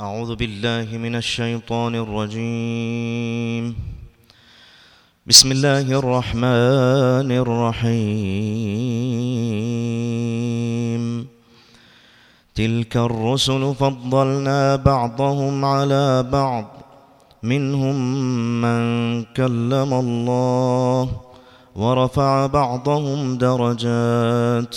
أعوذ بالله من الشيطان الرجيم. بسم الله الرحمن الرحيم. تلك الرسل فضلنا بعضهم على بعض. منهم من كلم الله ورفع بعضهم درجات.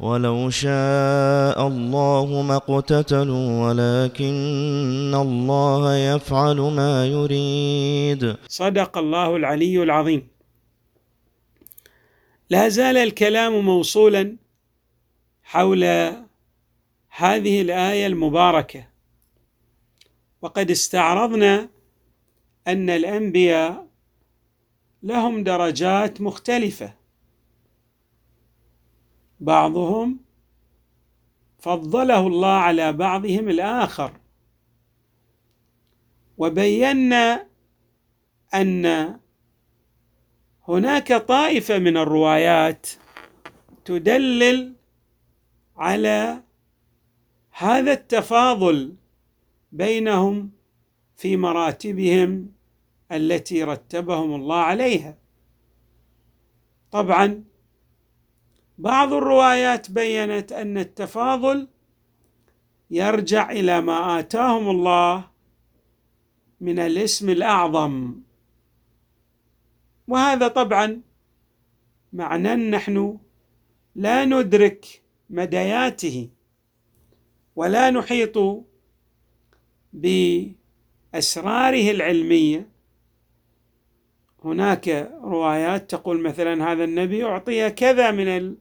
ولو شاء الله ما اقتتلوا ولكن الله يفعل ما يريد. صدق الله العلي العظيم. لا زال الكلام موصولا حول هذه الآية المباركة. وقد استعرضنا أن الأنبياء لهم درجات مختلفة. بعضهم فضله الله على بعضهم الآخر. وبينا أن هناك طائفة من الروايات تدلل على هذا التفاضل بينهم في مراتبهم التي رتبهم الله عليها. طبعا بعض الروايات بينت أن التفاضل يرجع إلى ما آتاهم الله من الاسم الأعظم. وهذا طبعا معنى نحن لا ندرك مدياته ولا نحيط بأسراره العلمية. هناك روايات تقول مثلا هذا النبي أعطي كذا من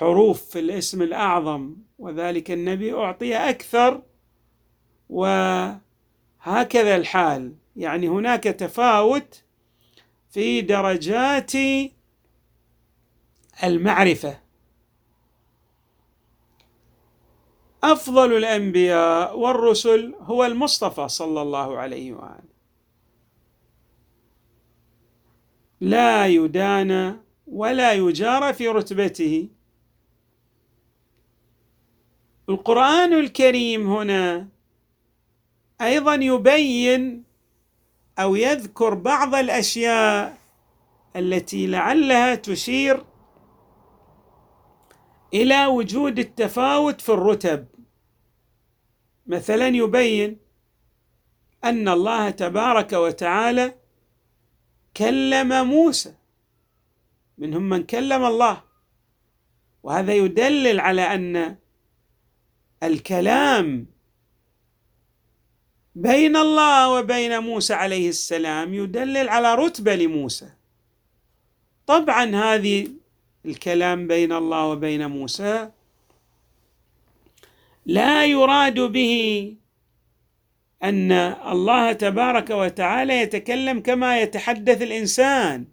الحروف في الاسم الأعظم وذلك النبي أعطي أكثر وهكذا الحال. يعني هناك تفاوت في درجات المعرفة. أفضل الأنبياء والرسل هو المصطفى صلى الله عليه وآله. لا يدان ولا يجار في رتبته. القرآن الكريم هنا أيضا يبين أو يذكر بعض الأشياء التي لعلها تشير إلى وجود التفاوت في الرتب. مثلا يبين أن الله تبارك وتعالى كلم موسى منهم من كلم الله وهذا يدلل على أن الكلام بين الله وبين موسى عليه السلام يدلل على رتبة لموسى. طبعا هذه الكلام بين الله وبين موسى لا يراد به أن الله تبارك وتعالى يتكلم كما يتحدث الإنسان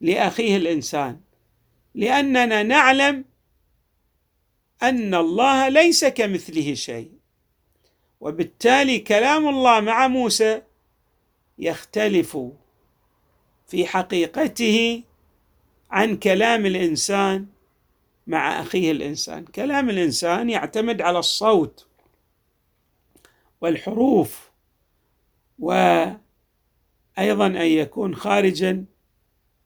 لأخيه الإنسان. لأننا نعلم أن الله ليس كمثله شيء. وبالتالي كلام الله مع موسى يختلف في حقيقته عن كلام الإنسان مع أخيه الإنسان. كلام الإنسان يعتمد على الصوت والحروف وأيضا أن يكون خارجا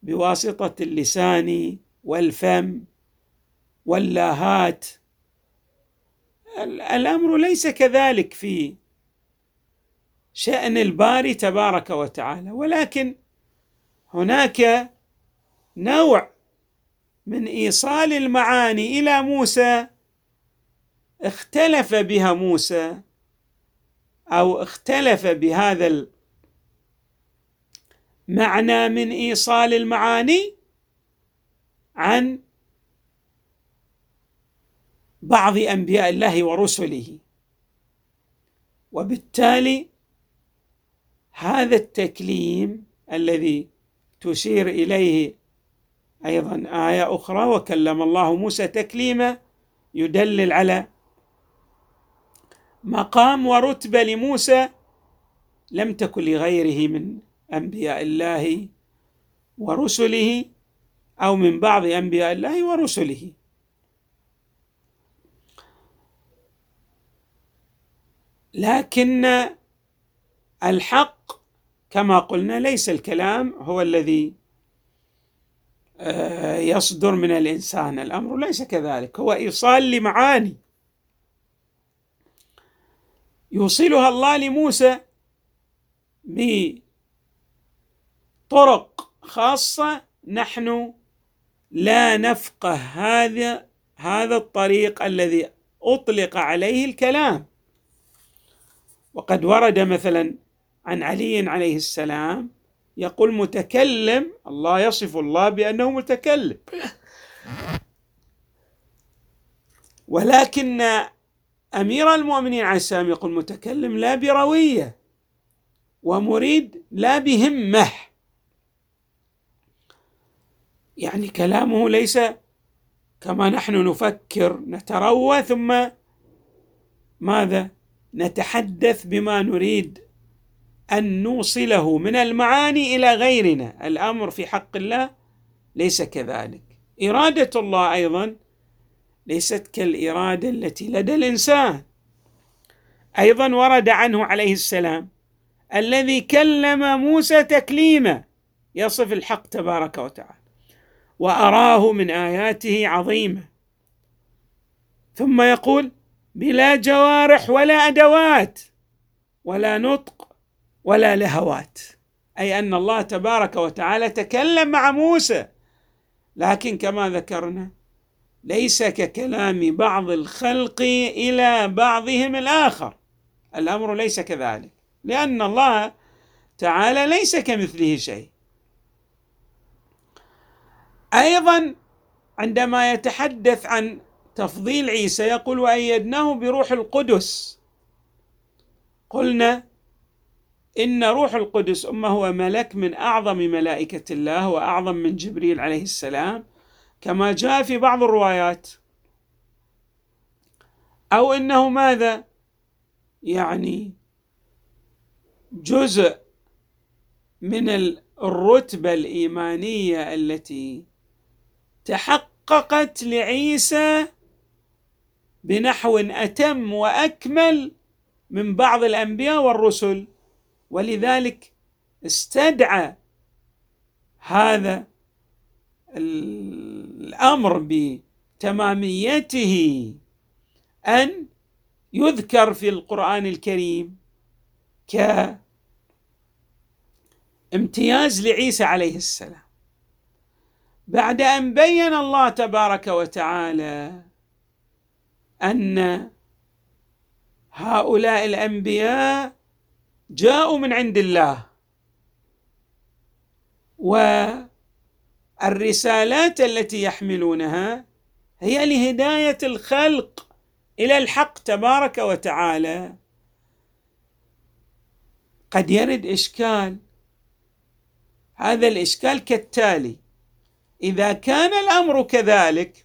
بواسطة اللسان والفم واللاهات الأمر ليس كذلك في شأن الباري تبارك وتعالى ولكن هناك نوع من إيصال المعاني إلى موسى اختلف بها موسى أو اختلف بهذا المعنى من إيصال المعاني عن بعض أنبياء الله ورسله. وبالتالي هذا التكليم الذي تشير إليه أيضا آية أخرى وكلم الله موسى تكليما يدلل على مقام ورتبة لموسى لم تكن لغيره من أنبياء الله ورسله أو من بعض أنبياء الله ورسله. لكن الحق كما قلنا ليس الكلام هو الذي آه، يصدر من الإنسان. الأمر ليس كذلك هو إيصال لمعاني. يوصلها الله لموسى بطرق خاصة نحن لا نفقه هذا هذا الطريق الذي أطلق عليه الكلام. وقد ورد مثلا عن علي عليه السلام يقول متكلم الله يصف الله بأنه متكلم. ولكن أمير المؤمنين عليه السلام يقول متكلم لا بروية ومريد لا بهمة. يعني كلامه ليس كما نحن نفكر نتروى ثم ماذا؟ نتحدث بما نريد أن نوصله من المعاني إلى غيرنا. الأمر في حق الله ليس كذلك. إرادة الله أيضا ليست كالإرادة التي لدى الإنسان. أيضا ورد عنه عليه السلام الذي كلم موسى تكليما يصف الحق تبارك وتعالى وأراه من آياته عظيمة. ثم يقول بلا جوارح ولا أدوات ولا نطق ولا لهوات. أي أن الله تبارك وتعالى تكلم مع موسى. لكن كما ذكرنا ليس ككلام بعض الخلق إلى بعضهم الآخر. الأمر ليس كذلك لأن الله تعالى ليس كمثله شيء. أيضا عندما يتحدث عن تفضيل عيسى يقول وأيدناه بروح القدس. قلنا إن روح القدس اما هو ملك من أعظم ملائكة الله وأعظم من جبريل عليه السلام. كما جاء في بعض الروايات. أو إنه ماذا؟ يعني جزء من الرتبة الإيمانية التي تحققت لعيسى بنحو أتم وأكمل من بعض الأنبياء والرسل. ولذلك استدعى هذا الأمر بتماميته أن يذكر في القرآن الكريم كامتياز لعيسى عليه السلام. بعد أن بين الله تبارك وتعالى أن هؤلاء الأنبياء جاءوا من عند الله. والرسالات التي يحملونها هي لهداية الخلق إلى الحق تبارك وتعالى. قد يرد إشكال. هذا الإشكال كالتالي إذا كان الأمر كذلك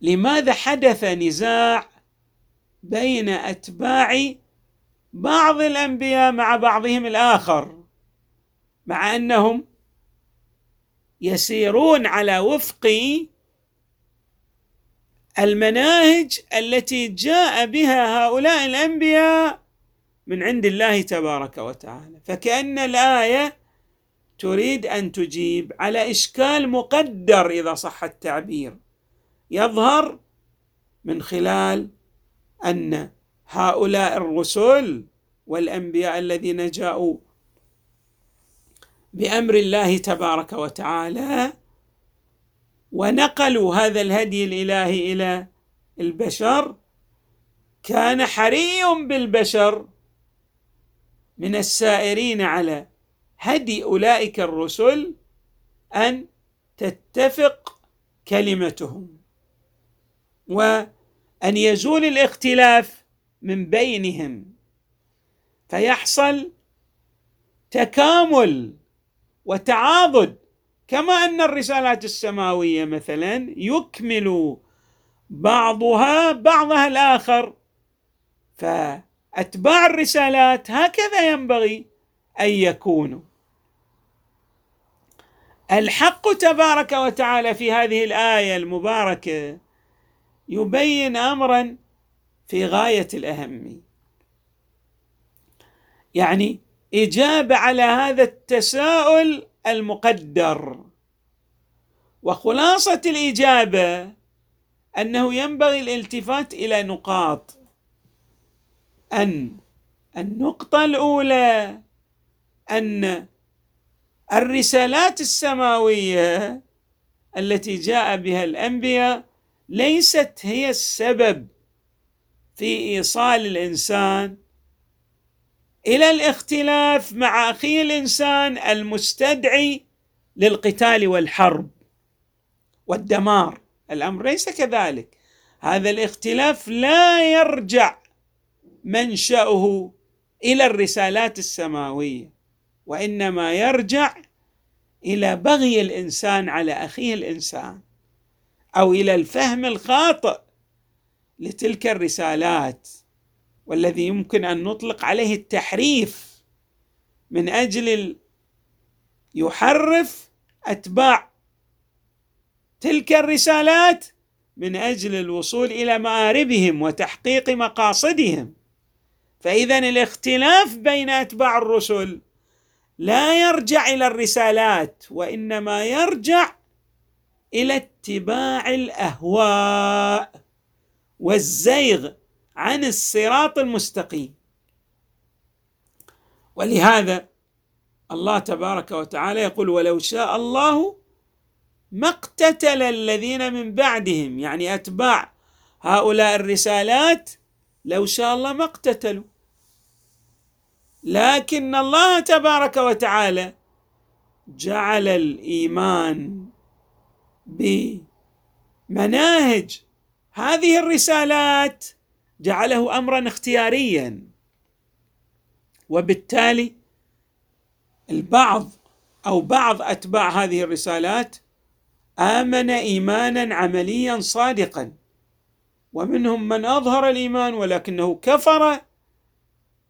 لماذا حدث نزاع بين أتباع بعض الأنبياء مع بعضهم الآخر؟ مع أنهم يسيرون على وفق المناهج التي جاء بها هؤلاء الأنبياء من عند الله تبارك وتعالى. فكأن الآية تريد أن تجيب على إشكال مقدر إذا صح التعبير. يظهر من خلال أن هؤلاء الرسل والأنبياء الذين جاءوا بأمر الله تبارك وتعالى ونقلوا هذا الهدي الإلهي إلى البشر كان حري بالبشر من السائرين على هدي أولئك الرسل أن تتفق كلمتهم. وأن يزول الاختلاف من بينهم. فيحصل تكامل وتعاضد كما أن الرسالات السماوية مثلا يكمل بعضها بعضها الآخر. فأتباع الرسالات هكذا ينبغي أن يكونوا. الحق تبارك وتعالى في هذه الآية المباركة يبين امرا في غاية الاهميه يعني إجابة على هذا التساؤل المقدر. وخلاصة الإجابة أنه ينبغي الالتفات إلى نقاط. أن النقطة الأولى أن الرسالات السماوية التي جاء بها الأنبياء ليست هي السبب في إيصال الإنسان إلى الاختلاف مع اخيه الإنسان المستدعي للقتال والحرب والدمار. الأمر ليس كذلك. هذا الاختلاف لا يرجع منشأه إلى الرسالات السماوية وإنما يرجع إلى بغي الإنسان على أخيه الإنسان. أو إلى الفهم الخاطئ لتلك الرسالات والذي يمكن أن نطلق عليه التحريف من أجل يحرف أتباع تلك الرسالات من أجل الوصول إلى مآربهم وتحقيق مقاصدهم. فإذا الاختلاف بين أتباع الرسل لا يرجع إلى الرسالات وإنما يرجع إلى اتباع الأهواء والزيغ عن الصراط المستقيم. ولهذا الله تبارك وتعالى يقول ولو شاء الله ما اقتتل الذين من بعدهم. يعني أتباع هؤلاء الرسالات لو شاء الله ما اقتتلوا. لكن الله تبارك وتعالى جعل الإيمان بمناهج هذه الرسالات جعله امرا اختياريا. وبالتالي البعض أو بعض أتباع هذه الرسالات آمن ايمانا عمليا صادقا. ومنهم من أظهر الإيمان ولكنه كفر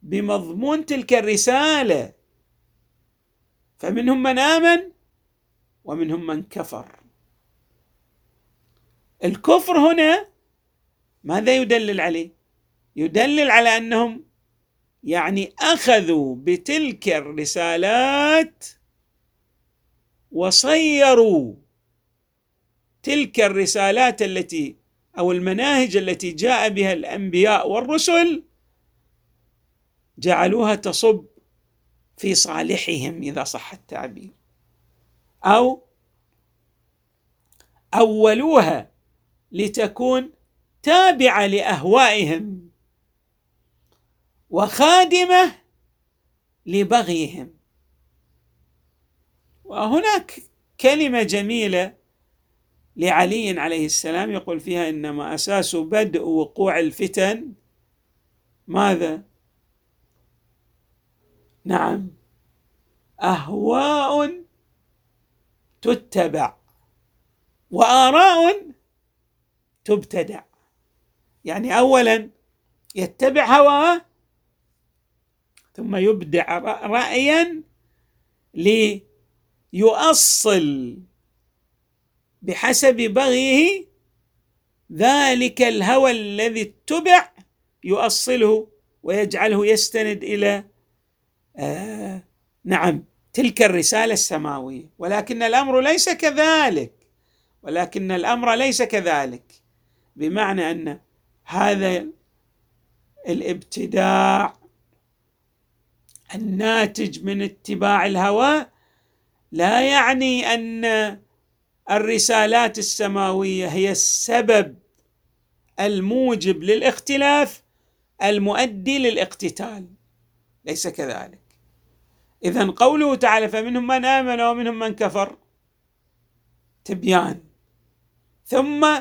بمضمون تلك الرسالة. فمنهم من آمن ومنهم من كفر. الكفر هنا ماذا يدلل عليه؟ يدلل على أنهم يعني أخذوا بتلك الرسالات وصيروا تلك الرسالات التي أو المناهج التي جاء بها الأنبياء والرسل جعلوها تصب في صالحهم إذا صح التعبير. أو أولوها لتكون تابعة لأهوائهم وخادمة لبغيهم. وهناك كلمة جميلة لعلي عليه السلام يقول فيها إنما أساس بدء وقوع الفتن ماذا؟ نعم أهواء تتبع وآراء تبتدع. يعني اولا يتبع هواه ثم يبدع رايا ليؤصل بحسب بغيه ذلك الهوى الذي اتبع يؤصله ويجعله يستند إلى آه نعم تلك الرسالة السماوية. ولكن الأمر ليس كذلك. ولكن الأمر ليس كذلك. بمعنى أن هذا الابتداع الناتج من اتباع الهوى لا يعني أن الرسالات السماوية هي السبب الموجب للاختلاف المؤدي للاقتتال. ليس كذلك. إذا قوله تعالى فمنهم من آمن ومنهم من كفر. تبيان. ثم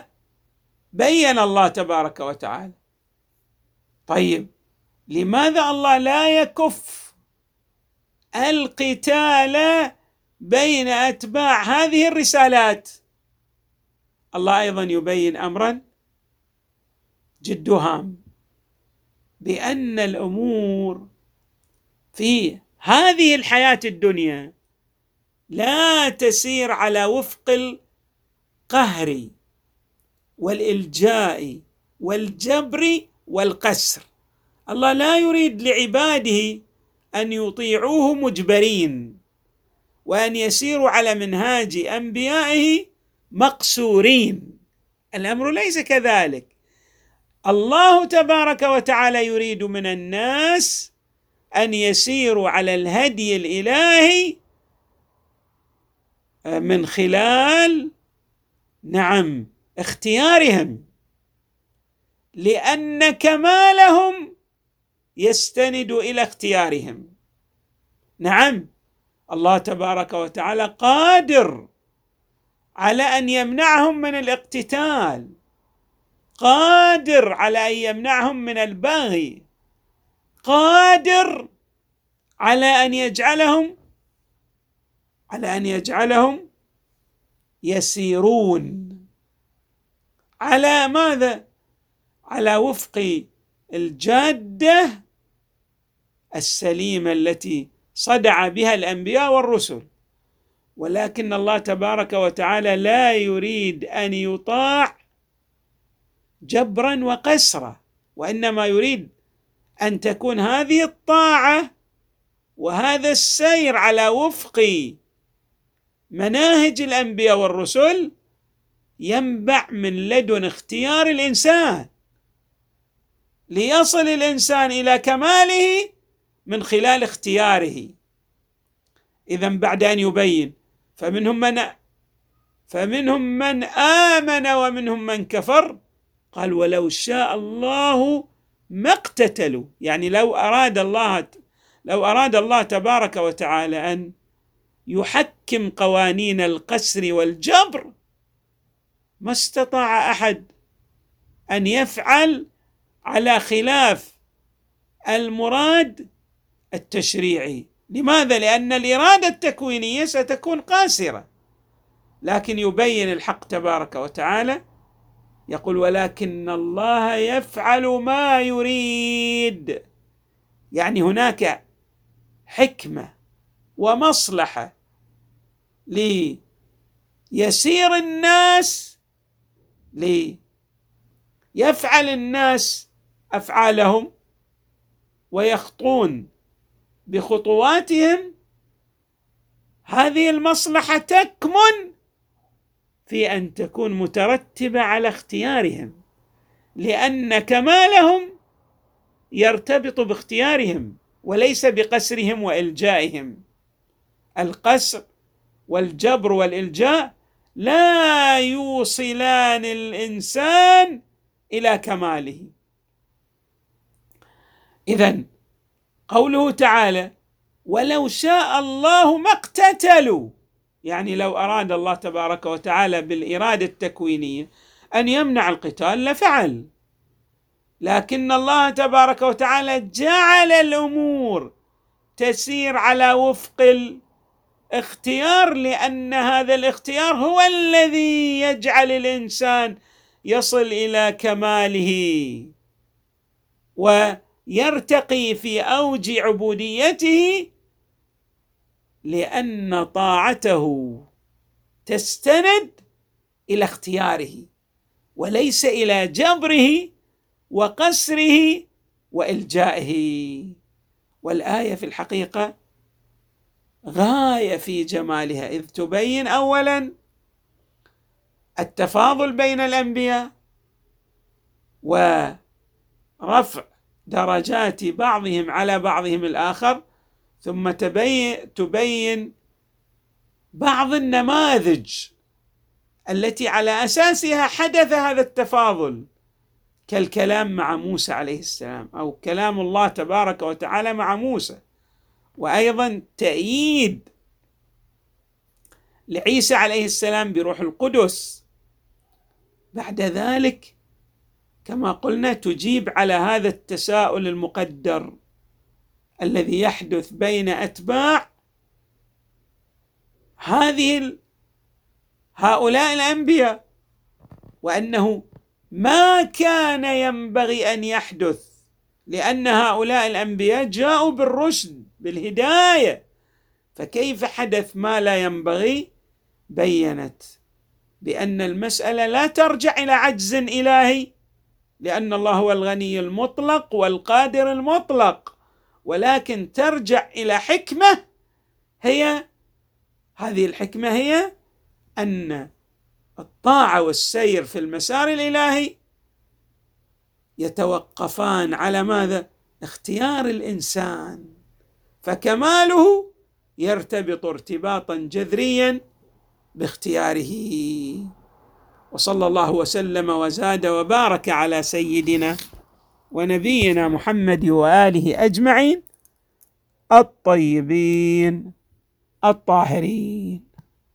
بين الله تبارك وتعالى. طيب لماذا الله لا يكف القتال بين أتباع هذه الرسالات؟ الله أيضا يبين امرا جد هام بأن الأمور في هذه الحياة الدنيا لا تسير على وفق القهر. والإلجاء والجبر والقسر. الله لا يريد لعباده أن يطيعوه مجبرين وأن يسيروا على منهاج أنبيائه مقسورين الأمر ليس كذلك. الله تبارك وتعالى يريد من الناس أن يسيروا على الهدي الإلهي من خلال نعم اختيارهم لأن كمالهم يستند إلى اختيارهم. نعم الله تبارك وتعالى قادر على أن يمنعهم من الاقتتال قادر على أن يمنعهم من البغي قادر على أن يجعلهم على أن يجعلهم يسيرون. على ماذا؟ على وفق الجادة السليمة التي صدع بها الأنبياء والرسل. ولكن الله تبارك وتعالى لا يريد أن يطاع جبرا وقسرا وإنما يريد أن تكون هذه الطاعة وهذا السير على وفق مناهج الأنبياء والرسل ينبع من لدن اختيار الإنسان ليصل الإنسان إلى كماله من خلال اختياره. اذا بعد أن يبين فمنهم من فمنهم من آمن ومنهم من كفر. قال ولو شاء الله ما اقتتلوا. يعني لو أراد الله لو أراد الله تبارك وتعالى أن يحكم قوانين القسر والجبر ما استطاع أحد أن يفعل على خلاف المراد التشريعي. لماذا؟ لأن الإرادة التكوينية ستكون قاسره لكن يبين الحق تبارك وتعالى يقول ولكن الله يفعل ما يريد. يعني هناك حكمة ومصلحة ليسير الناس ليفعل الناس أفعالهم ويخطون بخطواتهم. هذه المصلحة تكمن في أن تكون مترتبة على اختيارهم لأن كمالهم يرتبط باختيارهم وليس بقسرهم وإلجائهم. القسر والجبر والإلجاء لا يوصلان الإنسان إلى كماله. اذا قوله تعالى ولو شاء الله ما اقتتلوا يعني لو أراد الله تبارك وتعالى بالإرادة التكوينية أن يمنع القتال لفعل. لكن الله تبارك وتعالى جعل الأمور تسير على وفق الاختيار لأن هذا الاختيار هو الذي يجعل الإنسان يصل إلى كماله ويرتقي في أوج عبوديته لأن طاعته تستند إلى اختياره وليس إلى جبره وقسره وإلجائه. والآية في الحقيقة غاية في جمالها إذ تبين اولا التفاضل بين الأنبياء ورفع درجات بعضهم على بعضهم الآخر ثم تبين تبين بعض النماذج التي على أساسها حدث هذا التفاضل كالكلام مع موسى عليه السلام أو كلام الله تبارك وتعالى مع موسى. وأيضا تأييد لعيسى عليه السلام بروح القدس. بعد ذلك كما قلنا تجيب على هذا التساؤل المقدر الذي يحدث بين أتباع هذه هؤلاء الأنبياء وأنه ما كان ينبغي أن يحدث لأن هؤلاء الأنبياء جاءوا بالرشد. بالهداية. فكيف حدث ما لا ينبغي؟ بينت بأن المسألة لا ترجع إلى عجز إلهي لأن الله هو الغني المطلق والقادر المطلق ولكن ترجع إلى حكمة هي هذه الحكمة هي أن الطاعة والسير في المسار الإلهي يتوقفان على ماذا؟ اختيار الإنسان. فكماله يرتبط ارتباطا جذريا باختياره. وصلى الله وسلم وزاد وبارك على سيدنا ونبينا محمد وآله أجمعين الطيبين الطاهرين.